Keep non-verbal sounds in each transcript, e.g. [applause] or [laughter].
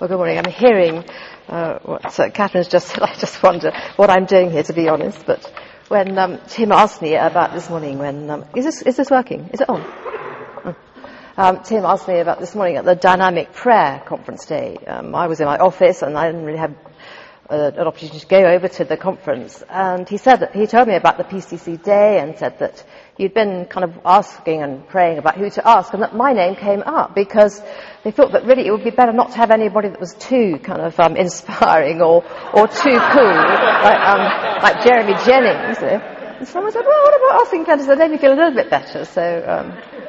well, good morning. I'm hearing uh, what uh, Catherine's just [laughs] said. I just wonder what I'm doing here, to be honest. But when um, Tim asked me about this morning, when um, is this is this working? Is it on? Um, Tim asked me about this morning at the Dynamic Prayer Conference Day. Um, I was in my office and I didn't really have uh, an opportunity to go over to the conference. And he said that he told me about the PCC day and said that you'd been kind of asking and praying about who to ask, and that my name came up because they thought that really it would be better not to have anybody that was too kind of um, [laughs] inspiring or or too cool, like, um, like Jeremy Jennings. And someone said, "Well, what about asking Glenn?" That made me feel a little bit better. So. Um,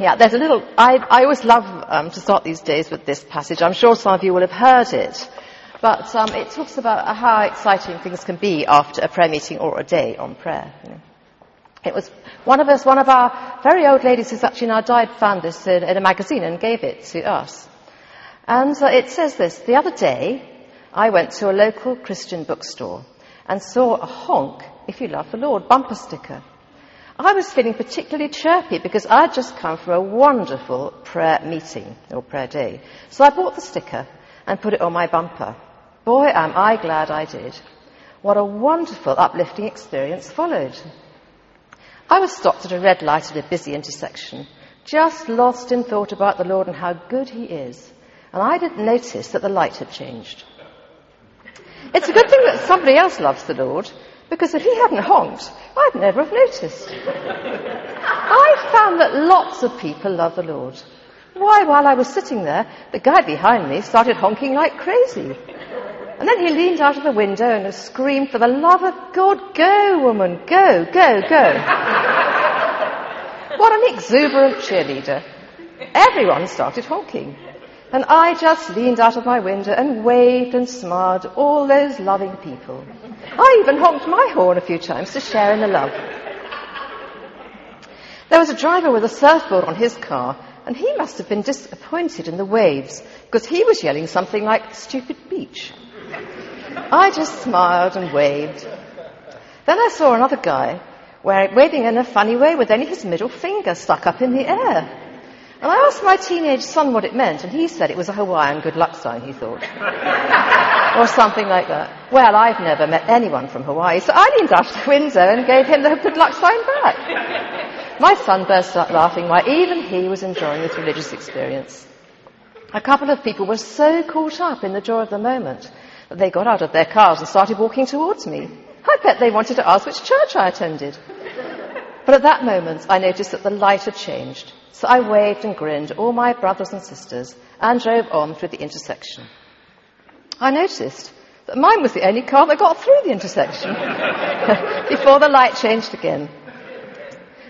yeah, there's a little. I, I always love um, to start these days with this passage. I'm sure some of you will have heard it. But um, it talks about how exciting things can be after a prayer meeting or a day on prayer. It was one of us, one of our very old ladies who's actually now died, found this in, in a magazine and gave it to us. And uh, it says this, the other day I went to a local Christian bookstore and saw a honk, if you love the Lord, bumper sticker. I was feeling particularly chirpy because I'd just come from a wonderful prayer meeting or prayer day. So I bought the sticker and put it on my bumper. Boy, am I glad I did. What a wonderful, uplifting experience followed. I was stopped at a red light at a busy intersection, just lost in thought about the Lord and how good He is. And I didn't notice that the light had changed. It's a good thing that somebody else loves the Lord, because if he hadn't honked, I'd never have noticed. I found that lots of people love the Lord. Why, while I was sitting there, the guy behind me started honking like crazy. And then he leaned out of the window and screamed, For the love of God, go, woman, go, go, go. what an exuberant cheerleader. Everyone started honking. And I just leaned out of my window and waved and smiled at all those loving people. I even honked my horn a few times to share in the love. There was a driver with a surfboard on his car, and he must have been disappointed in the waves because he was yelling something like stupid beach. I just smiled and waved. Then I saw another guy waving in a funny way with only his middle finger stuck up in the air. And I asked my teenage son what it meant, and he said it was a Hawaiian good luck sign, he thought. [laughs] or something like that. Well, I've never met anyone from Hawaii, so I leaned out the window and gave him the good luck sign back. My son burst out laughing while even he was enjoying this religious experience. A couple of people were so caught up in the joy of the moment that they got out of their cars and started walking towards me. I bet they wanted to ask which church I attended. But at that moment, I noticed that the light had changed. So I waved and grinned at all my brothers and sisters and drove on through the intersection. I noticed that mine was the only car that got through the intersection [laughs] before the light changed again.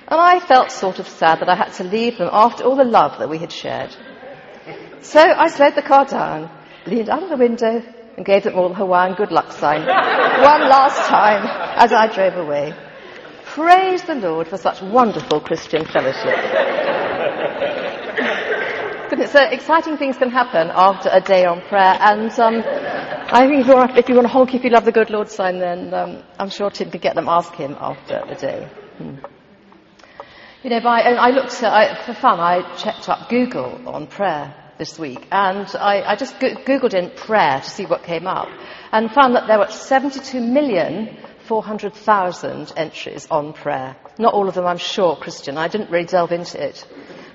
And I felt sort of sad that I had to leave them after all the love that we had shared. So I slowed the car down, leaned out of the window, and gave them all the Hawaiian good luck sign [laughs] one last time as I drove away. Praise the Lord for such wonderful Christian fellowship. [laughs] so exciting things can happen after a day on prayer, and um, I think if you, want, if you want to honk if you love the good Lord sign, then um, I'm sure Tim could get them. Ask him after the day. Hmm. You know, by, I looked at, I, for fun, I checked up Google on prayer this week, and I, I just go- googled in prayer to see what came up, and found that there were 72 million 400,000 entries on prayer. Not all of them, I'm sure, Christian. I didn't really delve into it.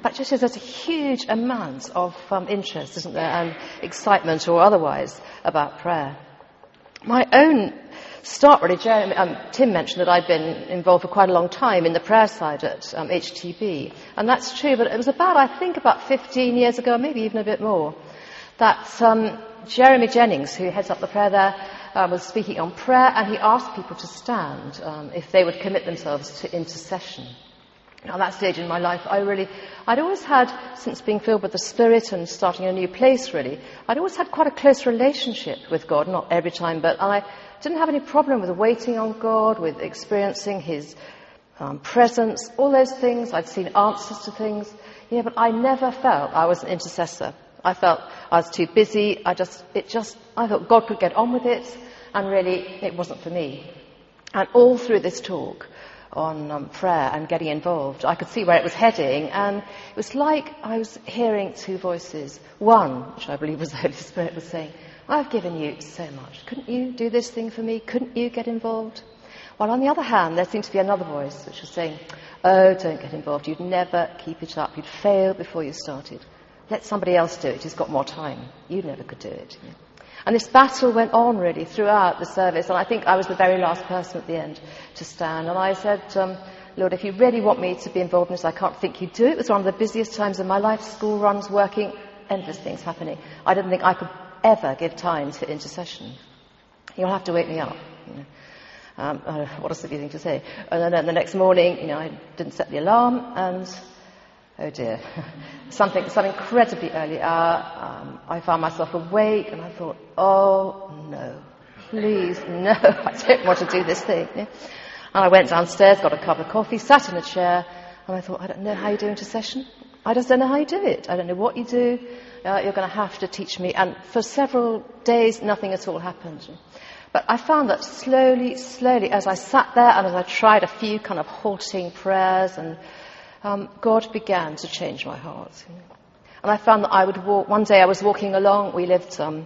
But just there's a huge amount of um, interest, isn't there, and excitement or otherwise about prayer. My own start really, Jeremy, um, Tim mentioned that I'd been involved for quite a long time in the prayer side at um, HTB. And that's true, but it was about, I think, about 15 years ago, maybe even a bit more, that um, Jeremy Jennings, who heads up the prayer there, uh, was speaking on prayer, and he asked people to stand um, if they would commit themselves to intercession. At that stage in my life, I really, I'd always had, since being filled with the Spirit and starting a new place really, I'd always had quite a close relationship with God, not every time, but I didn't have any problem with waiting on God, with experiencing His um, presence, all those things. I'd seen answers to things. Yeah, but I never felt I was an intercessor. I felt I was too busy. I just, it just, I thought God could get on with it, and really, it wasn't for me. And all through this talk on um, prayer and getting involved, I could see where it was heading, and it was like I was hearing two voices. One, which I believe was the Holy Spirit, was saying, I've given you so much. Couldn't you do this thing for me? Couldn't you get involved? While on the other hand, there seemed to be another voice which was saying, Oh, don't get involved. You'd never keep it up. You'd fail before you started. Let somebody else do it. He's got more time. You never could do it. And this battle went on really throughout the service. And I think I was the very last person at the end to stand. And I said, um, Lord, if you really want me to be involved in this, I can't think you'd do it. It was one of the busiest times in my life. School runs, working, endless things happening. I didn't think I could ever give time for intercession. You'll have to wake me up. You know. um, uh, what a silly thing to say. And then the next morning, you know, I didn't set the alarm and oh dear, [laughs] something, some incredibly early hour, um, I found myself awake and I thought, oh no, please, [laughs] no, I don't want to do this thing. Yeah? And I went downstairs, got a cup of coffee, sat in a chair, and I thought, I don't know how you do intercession. I just don't know how you do it. I don't know what you do. Uh, you're going to have to teach me. And for several days, nothing at all happened. But I found that slowly, slowly, as I sat there and as I tried a few kind of halting prayers and um, God began to change my heart. And I found that I would walk, one day I was walking along, we lived um,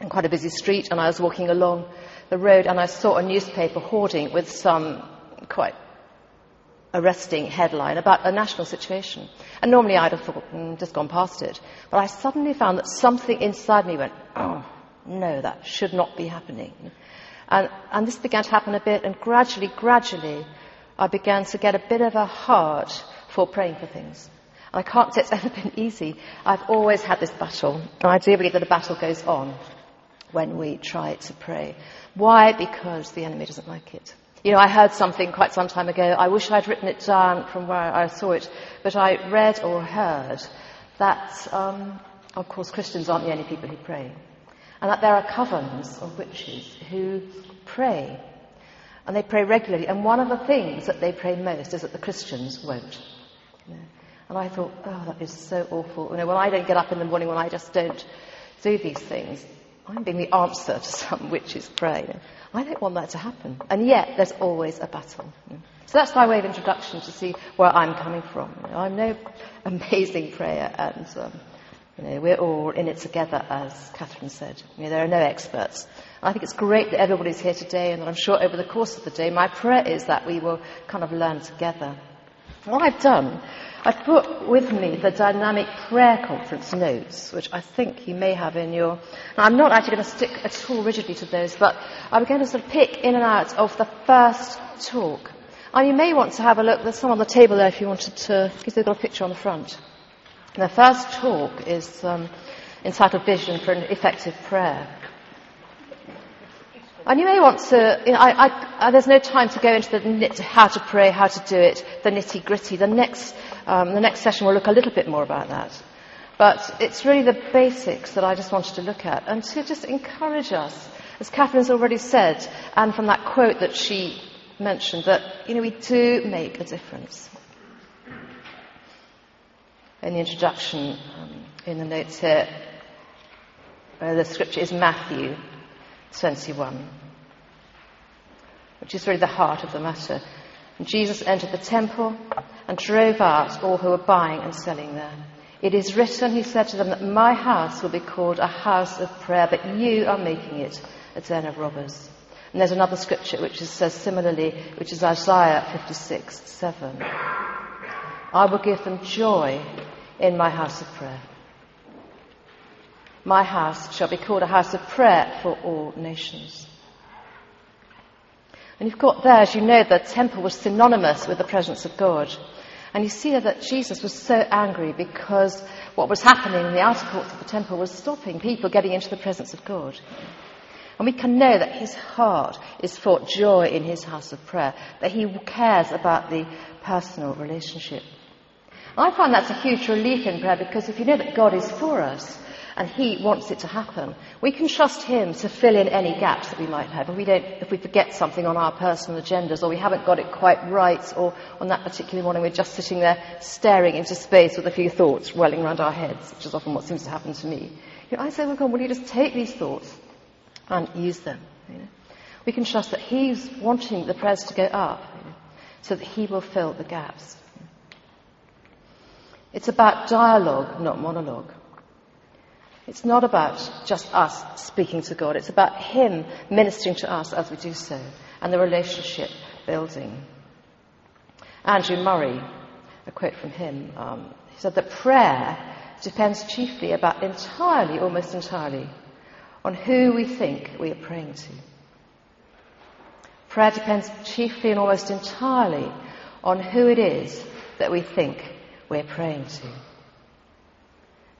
in quite a busy street, and I was walking along the road and I saw a newspaper hoarding with some quite arresting headline about a national situation. And normally I'd have thought, mm, just gone past it. But I suddenly found that something inside me went, oh, no, that should not be happening. And, and this began to happen a bit, and gradually, gradually, I began to get a bit of a heart for praying for things. I can't say it's [laughs] ever been easy. I've always had this battle, and I do believe that a battle goes on when we try to pray. Why? Because the enemy doesn't like it. You know, I heard something quite some time ago. I wish I'd written it down from where I saw it, but I read or heard that, um, of course, Christians aren't the only people who pray, and that there are covens of witches who pray, and they pray regularly. And one of the things that they pray most is that the Christians won't. And I thought, oh, that is so awful. You know, when I don't get up in the morning, when I just don't do these things, I'm being the answer to some [laughs] witch's prayer. I don't want that to happen. And yet, there's always a battle. So that's my way of introduction to see where I'm coming from. You know, I'm no [laughs] amazing prayer, and um, you know, we're all in it together, as Catherine said. You know, there are no experts. I think it's great that everybody's here today, and I'm sure over the course of the day, my prayer is that we will kind of learn together. What I've done, I've put with me the Dynamic Prayer Conference notes, which I think you may have in your. Now, I'm not actually going to stick at all rigidly to those, but I'm going to sort of pick in and out of the first talk. And you may want to have a look. There's some on the table there if you wanted to, because they've got a picture on the front. And the first talk is um, entitled Vision for an Effective Prayer. And you may want to, you know, I, I, I, there's no time to go into the how to pray, how to do it, the nitty gritty. The next, um, the next session will look a little bit more about that. But it's really the basics that I just wanted to look at and to just encourage us, as Catherine has already said, and from that quote that she mentioned, that, you know, we do make a difference. In the introduction, um, in the notes here, uh, the scripture is Matthew 21, which is really the heart of the matter. And Jesus entered the temple and drove out all who were buying and selling there. It is written, he said to them, that my house will be called a house of prayer, but you are making it a den of robbers. And there's another scripture which is, says similarly, which is Isaiah 56, 7. I will give them joy in my house of prayer. My house shall be called a house of prayer for all nations. And you've got there, as you know, the temple was synonymous with the presence of God. And you see that Jesus was so angry because what was happening in the outer courts of the temple was stopping people getting into the presence of God. And we can know that his heart is for joy in his house of prayer, that he cares about the personal relationship. I find that's a huge relief in prayer because if you know that God is for us, and He wants it to happen. We can trust Him to fill in any gaps that we might have. If we don't, if we forget something on our personal agendas, or we haven't got it quite right, or on that particular morning we're just sitting there staring into space with a few thoughts welling around our heads, which is often what seems to happen to me. You know, I say, oh well, God, will you just take these thoughts and use them? You know? We can trust that He's wanting the prayers to go up, you know, so that He will fill the gaps. It's about dialogue, not monologue. It's not about just us speaking to God. It's about Him ministering to us as we do so and the relationship building. Andrew Murray, a quote from him, um, he said that prayer depends chiefly about entirely, almost entirely, on who we think we are praying to. Prayer depends chiefly and almost entirely on who it is that we think we're praying to.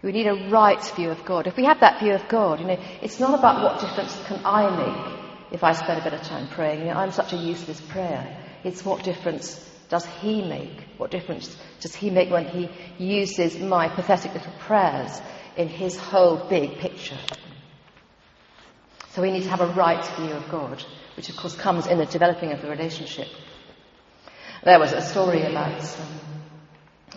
We need a right view of God. If we have that view of God, you know, it's not about what difference can I make if I spend a bit of time praying. You know, I'm such a useless prayer. It's what difference does He make? What difference does He make when He uses my pathetic little prayers in His whole big picture? So we need to have a right view of God, which of course comes in the developing of the relationship. There was a story about um,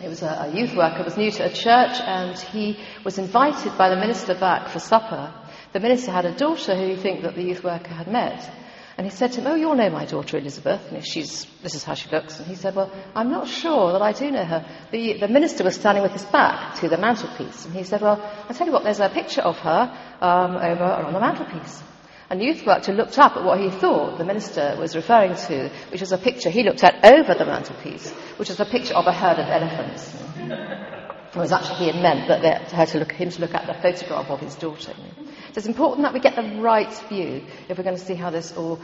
it was a, a youth worker, was new to a church, and he was invited by the minister back for supper. The minister had a daughter who he think that the youth worker had met. And he said to him, Oh, you'll know my daughter Elizabeth. And she's, this is how she looks. And he said, Well, I'm not sure that I do know her. The, the minister was standing with his back to the mantelpiece. And he said, Well, I'll tell you what, there's a picture of her um, over on the mantelpiece. And youth worker looked up at what he thought the minister was referring to, which was a picture he looked at over the mantelpiece, which was a picture of a herd of elephants. It was actually he had meant that her to look, him to look at the photograph of his daughter. So it's important that we get the right view if we're going to see how this all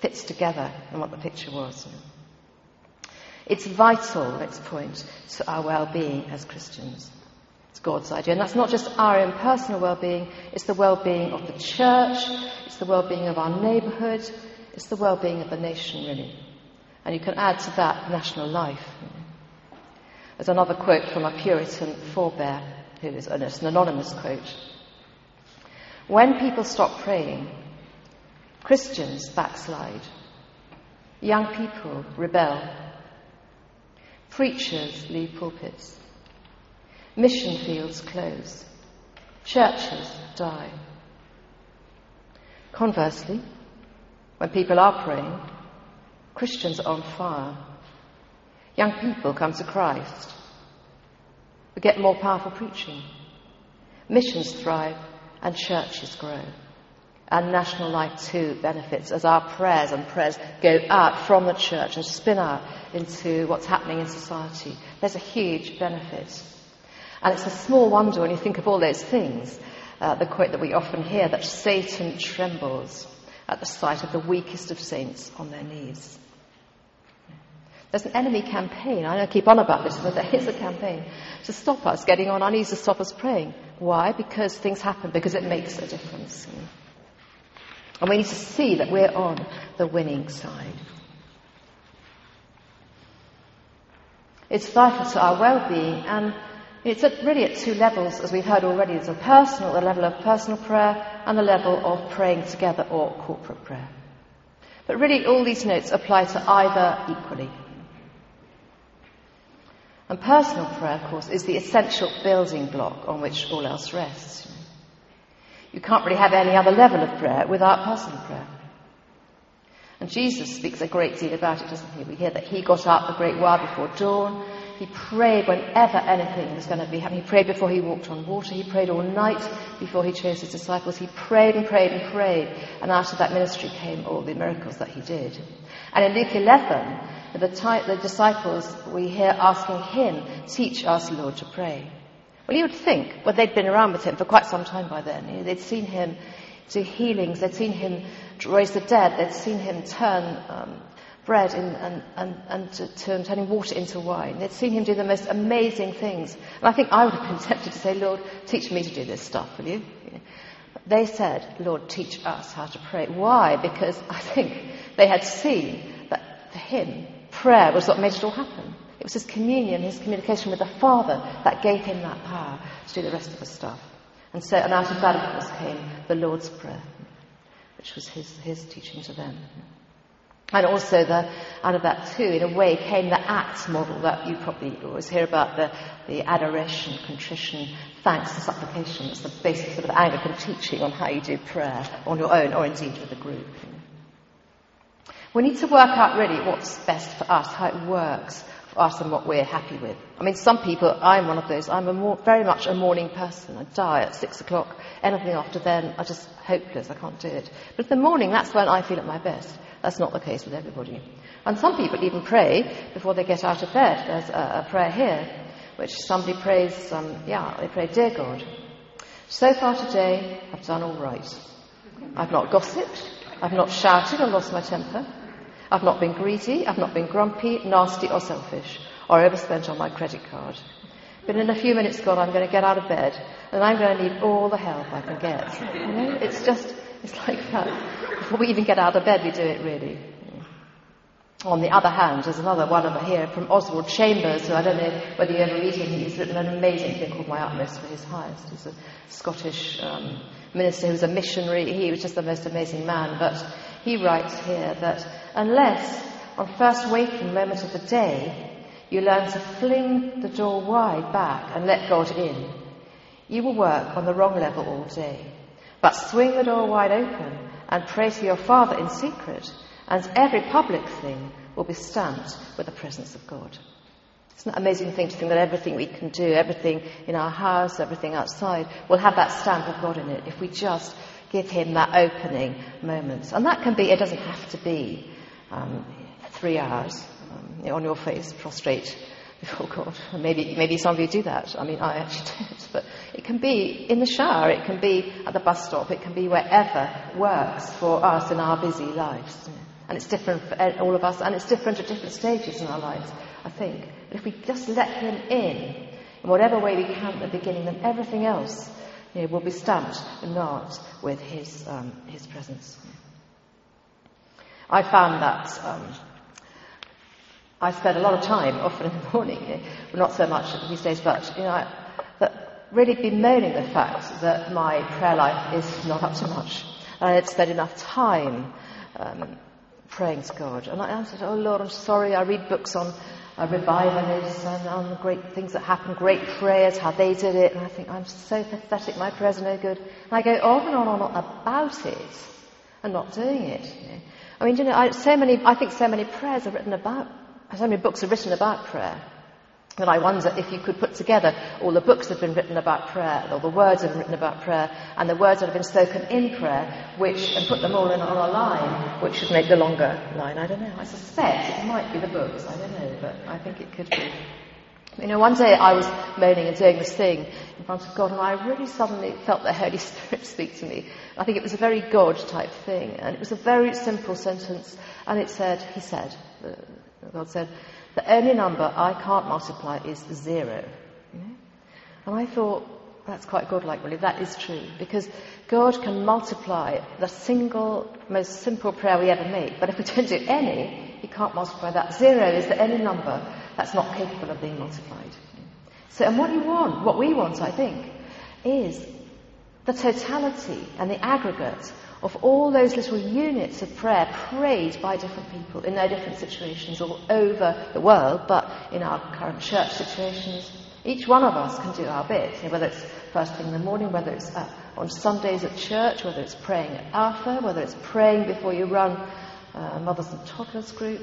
fits together and what the picture was. It's vital, next point, to our well-being as Christians. It's God's idea. And that's not just our own personal well-being, it's the well-being of the church, it's the well-being of our neighbourhood, it's the well-being of the nation, really. And you can add to that national life. There's another quote from a Puritan forebear, who is an anonymous quote. When people stop praying, Christians backslide. Young people rebel. Preachers leave pulpits. Mission fields close. Churches die. Conversely, when people are praying, Christians are on fire. Young people come to Christ. We get more powerful preaching. Missions thrive and churches grow. And national life too benefits as our prayers and prayers go out from the church and spin out into what's happening in society. There's a huge benefit. And it's a small wonder when you think of all those things, uh, the quote that we often hear, that Satan trembles at the sight of the weakest of saints on their knees. There's an enemy campaign. I know I keep on about this, but there is a campaign to stop us getting on our knees, to stop us praying. Why? Because things happen, because it makes a difference. And we need to see that we're on the winning side. It's vital to our well-being and it's at, really at two levels, as we've heard already. There's a personal, the level of personal prayer, and the level of praying together or corporate prayer. But really, all these notes apply to either equally. And personal prayer, of course, is the essential building block on which all else rests. You can't really have any other level of prayer without personal prayer. And Jesus speaks a great deal about it, doesn't he? We hear that he got up a great while before dawn, he prayed whenever anything was going to be happening. He prayed before he walked on water. He prayed all night before he chose his disciples. He prayed and prayed and prayed. And out of that ministry came all the miracles that he did. And in Luke 11, the, the disciples we hear asking him, teach us, Lord, to pray. Well, you would think, well, they'd been around with him for quite some time by then. You know, they'd seen him do healings. They'd seen him raise the dead. They'd seen him turn um, bread in, and, and, and to, turning water into wine. They'd seen him do the most amazing things. And I think I would have [laughs] been tempted to say, Lord, teach me to do this stuff, will you? They said, Lord, teach us how to pray. Why? Because I think they had seen that for him, prayer was what made it all happen. It was his communion, his communication with the Father that gave him that power to do the rest of the stuff. And so, and out of that, of course, came the Lord's Prayer, which was his, his teaching to them. And also the, out of that too, in a way, came the ACTS model that you probably always hear about, the, the adoration, contrition, thanks and supplication. It's the basic sort of Anglican teaching on how you do prayer on your own or indeed with a group. We need to work out really what's best for us, how it works us and what we're happy with. I mean, some people, I'm one of those, I'm a more, very much a morning person. I die at six o'clock. Anything after then, I just hopeless, I can't do it. But in the morning, that's when I feel at my best. That's not the case with everybody. And some people even pray before they get out of bed. There's a, a prayer here, which somebody prays, um, yeah, they pray, Dear God, so far today I've done all right. I've not gossiped. I've not shouted or lost my temper. I've not been greedy. I've not been grumpy, nasty or selfish or overspent on my credit card. But in a few minutes, God, I'm going to get out of bed and I'm going to need all the help I can get. You know, it's just, it's like that. Before we even get out of bed, we do it really. On the other hand, there's another one over here from Oswald Chambers, who I don't know whether you ever read him. He's written an amazing thing called My Utmost for His Highest. He's a Scottish um, minister was a missionary. He was just the most amazing man. But he writes here that unless on first waking moment of the day you learn to fling the door wide back and let God in, you will work on the wrong level all day. But swing the door wide open and pray to your Father in secret, and every public thing will be stamped with the presence of God. It's an amazing thing to think that everything we can do, everything in our house, everything outside, will have that stamp of God in it if we just give Him that opening moment. And that can be, it doesn't have to be um, three hours um, on your face, prostrate before [laughs] God. And maybe, maybe some of you do that. I mean, I actually [laughs] don't. But it can be in the shower, it can be at the bus stop, it can be wherever works for us in our busy lives. And it's different for all of us, and it's different at different stages in our lives, I think. But if we just let Him in, in whatever way we can at the beginning, then everything else will be stamped and marked with His, um, his presence. I found that um, I spend a lot of time, often in the [laughs] morning, you know, not so much these days, but you know, I, that really bemoaning the fact that my prayer life is not up to much. I had spent enough time um, praying to God, and I answered, "Oh Lord, I'm sorry. I read books on uh, revivalists and on the great things that happen, great prayers, how they did it, and I think I'm so pathetic. My prayers are no good. And I go on and on and on about it, and not doing it. You know. I mean, you know, I, so many, I think so many prayers are written about, so many books are written about prayer. And I wonder if you could put together all the books that have been written about prayer, or the words that have been written about prayer, and the words that have been spoken in prayer, which, and put them all in on a line, which should make the longer line. I don't know. I suspect it might be the books. I don't know, but I think it could be. You know, one day I was moaning and doing this thing in front of God, and I really suddenly felt the Holy [laughs] Spirit speak to me. I think it was a very God type thing, and it was a very simple sentence, and it said, He said, uh, God said, the only number I can't multiply is zero. You know? And I thought, that's quite godlike, really. That is true. Because God can multiply the single, most simple prayer we ever make. But if we don't do any, He can't multiply that. Zero is the only number that's not capable of being multiplied. So, and what you want, what we want, I think, is the totality and the aggregate of all those little units of prayer prayed by different people in their different situations all over the world, but in our current church situations, each one of us can do our bit, whether it's first thing in the morning, whether it's uh, on Sundays at church, whether it's praying at Alpha, whether it's praying before you run uh, Mothers and Toddlers group,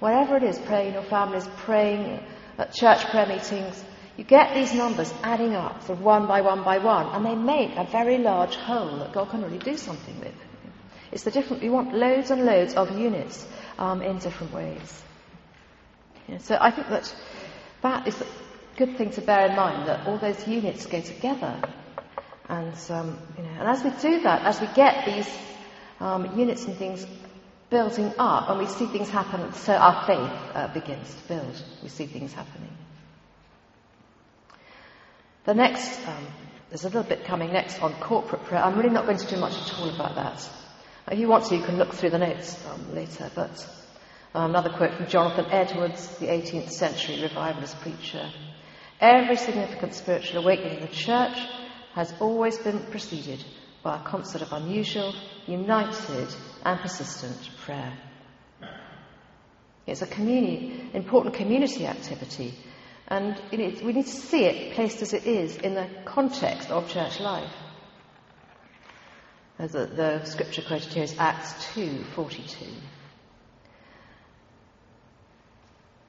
wherever it is, praying in your families, praying at church prayer meetings, you get these numbers adding up, sort of one by one by one, and they make a very large whole that God can really do something with. It's the different, we want loads and loads of units um, in different ways. Yeah, so I think that that is a good thing to bear in mind, that all those units go together. And, um, you know, and as we do that, as we get these um, units and things building up, and we see things happen, so our faith uh, begins to build. We see things happening. The next, um, there's a little bit coming next on corporate prayer. I'm really not going to do much at all about that. If you want to, you can look through the notes um, later. But um, another quote from Jonathan Edwards, the 18th century revivalist preacher. Every significant spiritual awakening in the church has always been preceded by a concert of unusual, united, and persistent prayer. It's a communi- important community activity, and we need to see it placed as it is in the context of church life. As the, the scripture quoted here is Acts 2:42,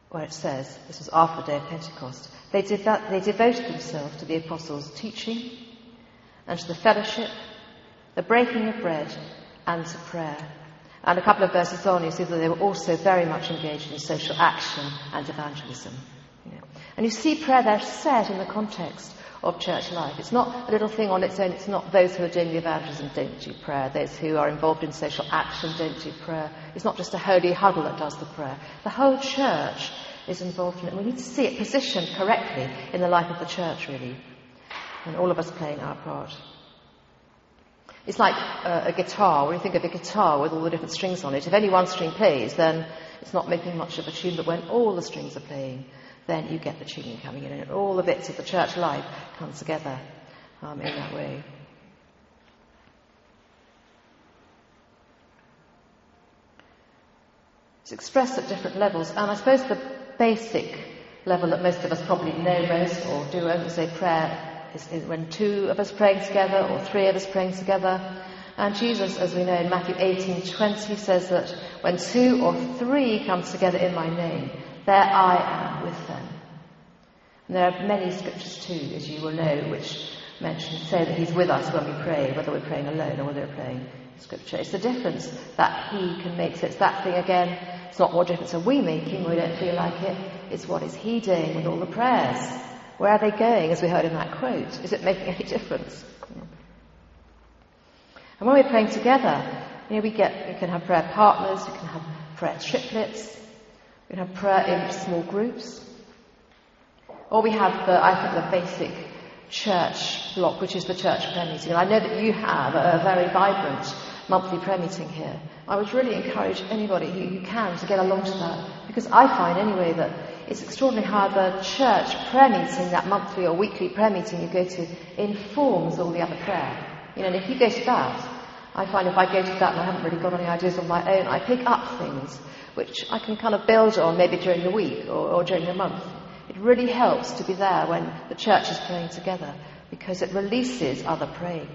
where it says, this was after the day of Pentecost, they, they devoted themselves to the apostles' teaching and to the fellowship, the breaking of bread, and to prayer. And a couple of verses on, you see that they were also very much engaged in social action and evangelism. And you see prayer there set in the context of church life. It's not a little thing on its own. It's not those who are doing the evangelism don't do prayer. Those who are involved in social action don't do prayer. It's not just a holy huddle that does the prayer. The whole church is involved in it. We need to see it positioned correctly in the life of the church, really. And all of us playing our part. It's like uh, a guitar. When you think of a guitar with all the different strings on it, if any one string plays, then it's not making much of a tune. But when all the strings are playing, then you get the tuning coming in, and all the bits of the church life come together um, in that way. It's expressed at different levels, and I suppose the basic level that most of us probably know most or do, I would say prayer is, is when two of us praying together or three of us praying together. And Jesus, as we know in Matthew 18:20, says that when two or three come together in my name, there I am with them. And there are many scriptures too, as you will know, which mention say that He's with us when we pray, whether we're praying alone or whether we're praying scripture. It's the difference that He can make. So it's that thing again. It's not what difference are we making. We don't feel like it. It's what is He doing with all the prayers. Where are they going, as we heard in that quote? Is it making any difference? And when we're praying together, you know, we get, we can have prayer partners, we can have prayer triplets, we can have prayer in small groups, or we have the, I think, the basic church block, which is the church prayer meeting. And I know that you have a very vibrant monthly prayer meeting here. I would really encourage anybody who, who can to get along to that, because I find anyway that it's extraordinary how the church prayer meeting, that monthly or weekly prayer meeting you go to, informs all the other prayer. You know, and if you go to that, I find if I go to that and I haven't really got any ideas of my own, I pick up things which I can kind of build on maybe during the week or, or during the month. It really helps to be there when the church is praying together because it releases other praying.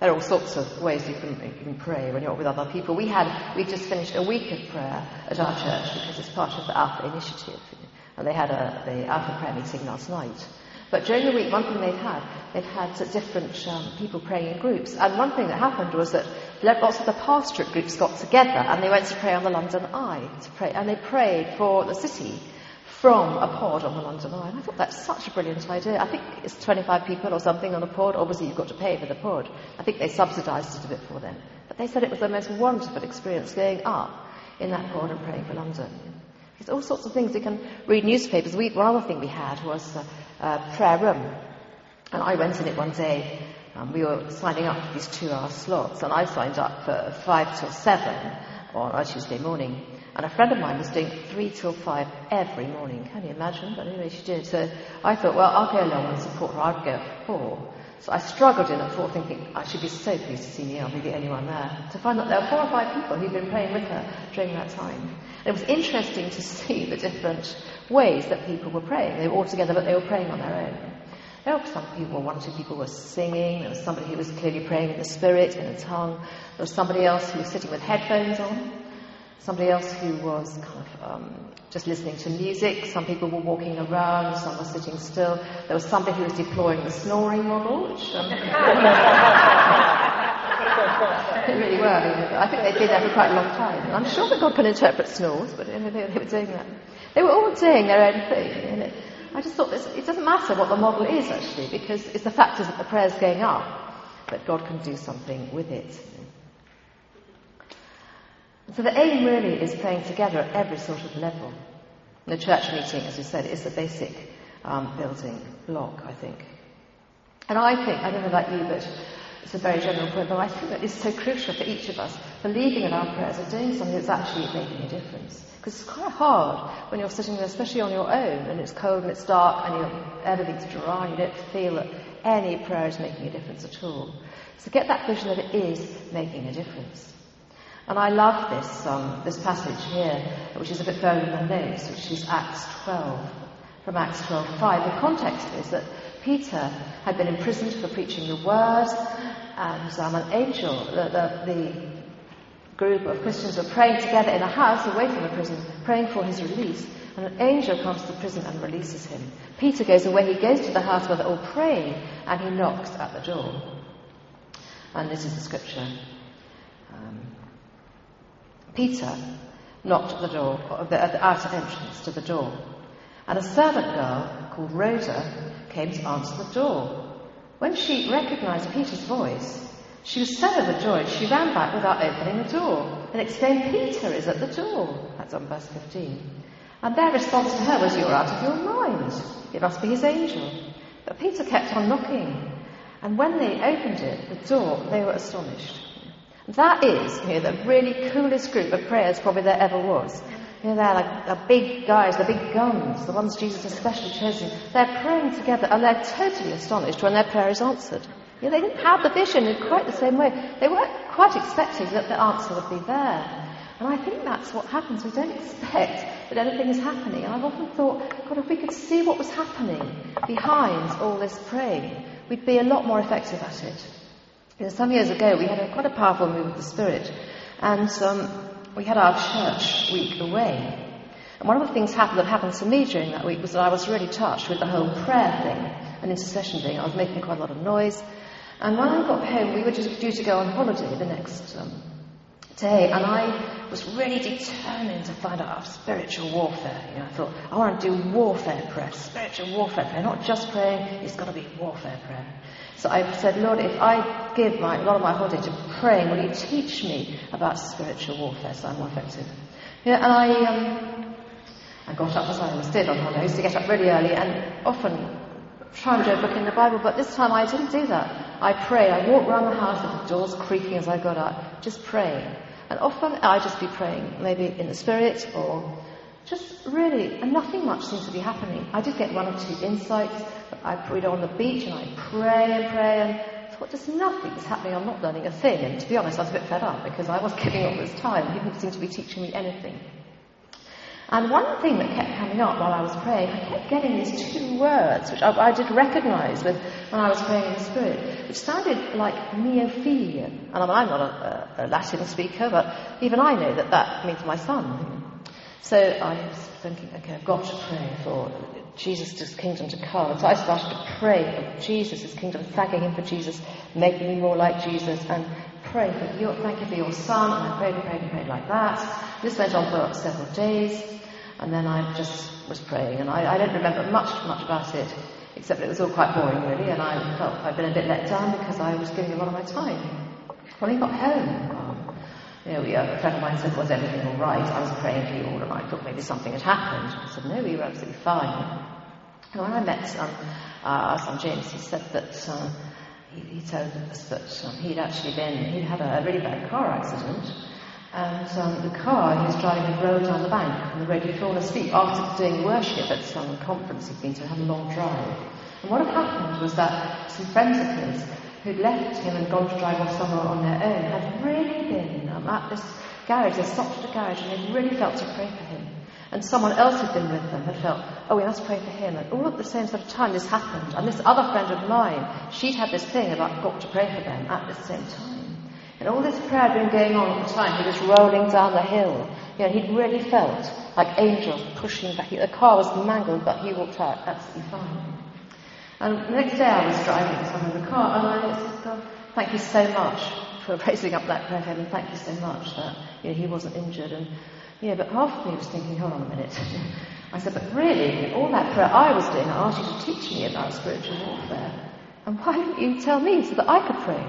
There are all sorts of ways you can, you can pray when you're with other people. We had, we just finished a week of prayer at our church because it's part of the Alpha Initiative. And they had a, the Alpha prayer meeting last night. But during the week, one thing they've had, they've had different um, people praying in groups. And one thing that happened was that lots of the pastorate groups got together and they went to pray on the London Eye. To pray, and they prayed for the city from a pod on the London Eye. And I thought that's such a brilliant idea. I think it's 25 people or something on a pod. Obviously, you've got to pay for the pod. I think they subsidised it a bit for them. But they said it was the most wonderful experience going up in that pod and praying for London. There's all sorts of things. You can read newspapers. We, one other thing we had was a, a prayer room. And I went in it one day. Um, we were signing up for these two-hour slots, and I signed up for five till seven on a Tuesday morning. And a friend of mine was doing three till five every morning. Can you imagine? But anyway, she did. So I thought, well, I'll go along and support her. I'd go at four. So I struggled in at four thinking, I should be so pleased to see me. I'll be the only one there. To find that there were four or five people who'd been praying with her during that time. And it was interesting to [laughs] see the different ways that people were praying. They were all together, but they were praying on their own. There were some people, one or two people were singing. There was somebody who was clearly praying in the spirit, in a tongue. There was somebody else who was sitting with headphones on. Somebody else who was kind of um, just listening to music. Some people were walking around. Some were sitting still. There was somebody who was deploying the snoring model, which um, [laughs] really were. I think they did that for quite a long time. I'm sure that God can interpret snores, but you know, they, they, were doing that. They were all doing their own thing. You know. I just thought this, it doesn't matter what the model is actually, because it's the fact that the prayer's going up, that God can do something with it. So the aim really is praying together at every sort of level. The church meeting, as we said, is the basic um, building block, I think. And I think, I don't know about you, but it's a very general point, but I think that it's so crucial for each of us, believing in our prayers and doing something that's actually making a difference. Because it's quite hard when you're sitting there, especially on your own, and it's cold and it's dark and everything's dry, and you don't feel that any prayer is making a difference at all. So get that vision that it is making a difference. And I love this, um, this passage here, which is a bit further the notes, which is Acts 12, from Acts 12.5. The context is that Peter had been imprisoned for preaching the word, and um, an angel, the, the, the group of Christians were praying together in a house away from the prison, praying for his release. And an angel comes to the prison and releases him. Peter goes away, he goes to the house where they're all praying, and he knocks at the door. And this is the scripture. Um, Peter knocked at the door, at the outer entrance to the door. And a servant girl called Rhoda came to answer the door. When she recognized Peter's voice, she was so overjoyed she ran back without opening the door and exclaimed, Peter is at the door. That's on verse 15. And their response to her was, You're out of your mind. It must be his angel. But Peter kept on knocking. And when they opened it, the door, they were astonished. That is, you know, the really coolest group of prayers probably there ever was. You know, they're like the big guys, the big guns, the ones Jesus especially specially chosen. They're praying together and they're totally astonished when their prayer is answered. You know, they didn't have the vision in quite the same way. They weren't quite expecting that the answer would be there. And I think that's what happens. We don't expect that anything is happening. And I've often thought, God, if we could see what was happening behind all this praying, we'd be a lot more effective at it. You know, some years ago, we had a, quite a powerful move of the Spirit, and um, we had our church week away. And one of the things happened that happened to me during that week was that I was really touched with the whole prayer thing and intercession thing. I was making quite a lot of noise. And when I got home, we were just due to go on holiday the next um, day, and I was really determined to find out spiritual warfare. You know, I thought, I want to do warfare prayer, spiritual warfare prayer, not just praying, it's got to be warfare prayer. So I said, Lord, if I give my, a lot of my holiday to praying, will you teach me about spiritual warfare so I'm more effective? Yeah, and I, um, I got up as I always did on holiday. I used to get up really early and often try and do a book in the Bible, but this time I didn't do that. I prayed. I walked around the house with the doors creaking as I got up, just praying. And often I'd just be praying, maybe in the spirit or just really, and nothing much seems to be happening. I did get one or two insights. I read on the beach and I pray and pray and thought just nothing is happening. I'm not learning a thing. And to be honest, I was a bit fed up because I was [laughs] giving all this time. He didn't seem to be teaching me anything. And one thing that kept coming up while I was praying, I kept getting these two words, which I, I did recognize with, when I was praying in the Spirit, which sounded like neophilia. And I mean, I'm not a, a, Latin speaker, but even I know that that means my son. So I was thinking, okay, I've got to pray for Jesus' kingdom to come. So I started to pray for Jesus' kingdom, thanking Him for Jesus, making me more like Jesus, and pray for your, thank you for your son. And I prayed and prayed and prayed like that. This went on for several days, and then I just was praying, and I, I don't remember much, much about it, except it was all quite boring really, and I felt I'd been a bit let down because I was giving a lot of my time. When he got home, you know, a friend of mine said, was everything all right? I was praying for you all and I thought maybe something had happened. I said, no, we were absolutely fine. And when I met um, uh, our James, he said that uh, he, he, told us that um, he'd actually been, he'd had a really bad car accident and um, the car he was driving had rolled down the bank and the road had fallen asleep after doing worship at some conference he'd been to, had a long drive. And what had happened was that some friends of his who'd left him and gone to drive off somewhere on their own had really been um, at this garage. They stopped at a garage and they really felt to pray for him. And someone else who'd been with them had felt, oh, we must pray for him. And all at the same sort of time this happened. And this other friend of mine, she'd had this thing about got to pray for them at the same time. And all this prayer had been going on at the time. He was rolling down the hill. You know, he'd really felt like angels pushing back. The car was mangled, but he walked out absolutely fine. And the next day I was driving some in the car and I said, God, thank you so much for raising up that prayer head and thank you so much that you know, he wasn't injured. And yeah, but half of me was thinking, hold on a minute. [laughs] I said, but really, all that prayer I was doing, I asked you to teach me about spiritual warfare. And why didn't you tell me so that I could pray?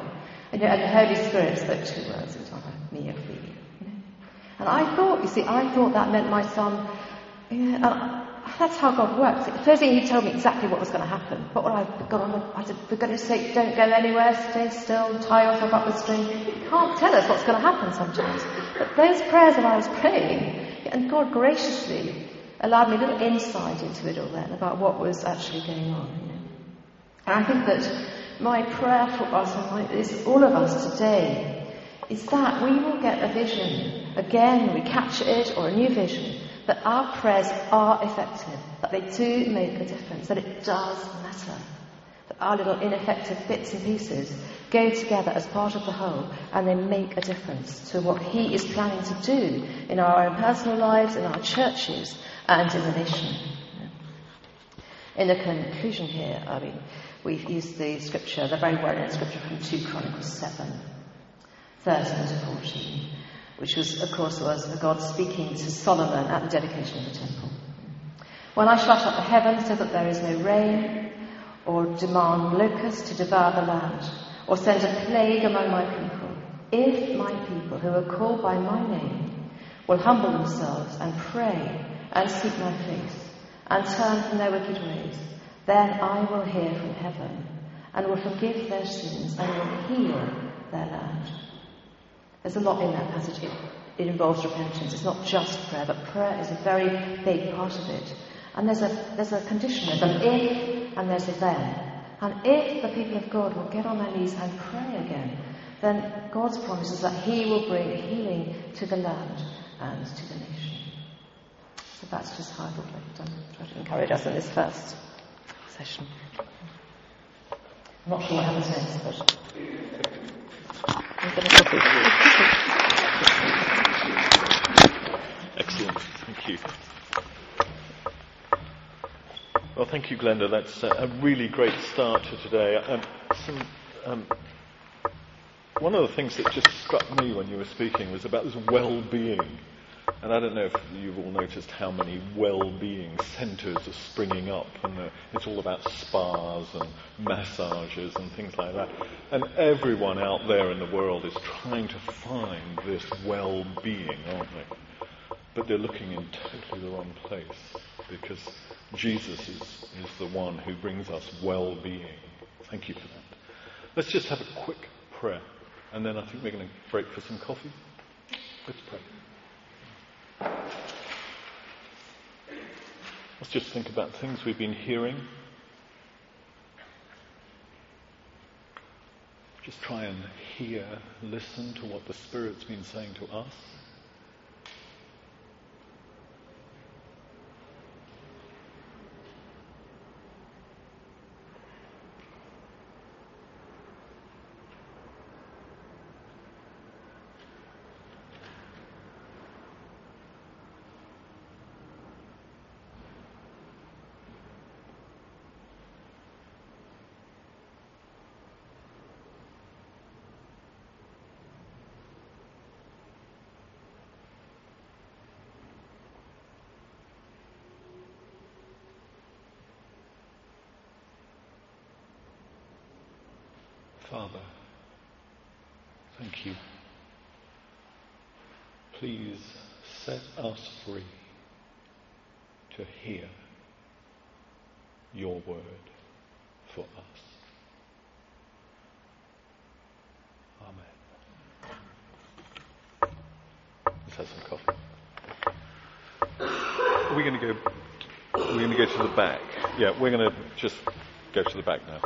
And, you and the Holy Spirit spoke two words. It was like, me You? And I thought, you see, I thought that meant my son, yeah, uh, that's how God works. First thing He told me exactly what was going to happen, what would I have gone on? I'd have, for goodness sake, don't go anywhere, stay still, tie yourself up the string. He can't tell us what's going to happen sometimes. But those prayers that I was praying, and God graciously allowed me a little insight into it all then about what was actually going on. You know. And I think that my prayer for us and is all of us today is that we will get a vision. Again, we capture it or a new vision that our prayers are effective, that they do make a difference, that it does matter. That our little ineffective bits and pieces go together as part of the whole and they make a difference to what He is planning to do in our own personal lives, in our churches, and in the nation. In the conclusion here, I mean, we've used the scripture, the very well known scripture from 2 Chronicles 7, 13 to 14 which was, of course, was God speaking to Solomon at the dedication of the temple. When I shut up the heavens so that there is no rain, or demand locusts to devour the land, or send a plague among my people, if my people who are called by my name will humble themselves and pray and seek my face and turn from their wicked ways, then I will hear from heaven and will forgive their sins and will heal their land. There's a lot in that passage. It, it involves repentance. It's not just prayer, but prayer is a very big part of it. And there's a, there's a condition, there's an if and there's a then. And if the people of God will get on their knees and pray again, then God's promise is that He will bring healing to the land and to the nation. So that's just how I I'd um, try to encourage us in this first session. I'm not sure what happens next, but. I'm going to copy. Excellent. Thank you. Well, thank you, Glenda. That's a really great start to today. Um, some, um, one of the things that just struck me when you were speaking was about this well-being and I don't know if you've all noticed how many well-being centres are springing up, and it's all about spas and massages and things like that. And everyone out there in the world is trying to find this well-being, aren't they? But they're looking in totally the wrong place because Jesus is, is the one who brings us well-being. Thank you for that. Let's just have a quick prayer, and then I think we're going to break for some coffee. Let's pray. Let's just think about things we've been hearing. Just try and hear, listen to what the Spirit's been saying to us. Father, thank you. Please set us free to hear your word for us. Amen. Let's have some coffee. Are we going to go? We're going to go to the back. Yeah, we're going to just go to the back now.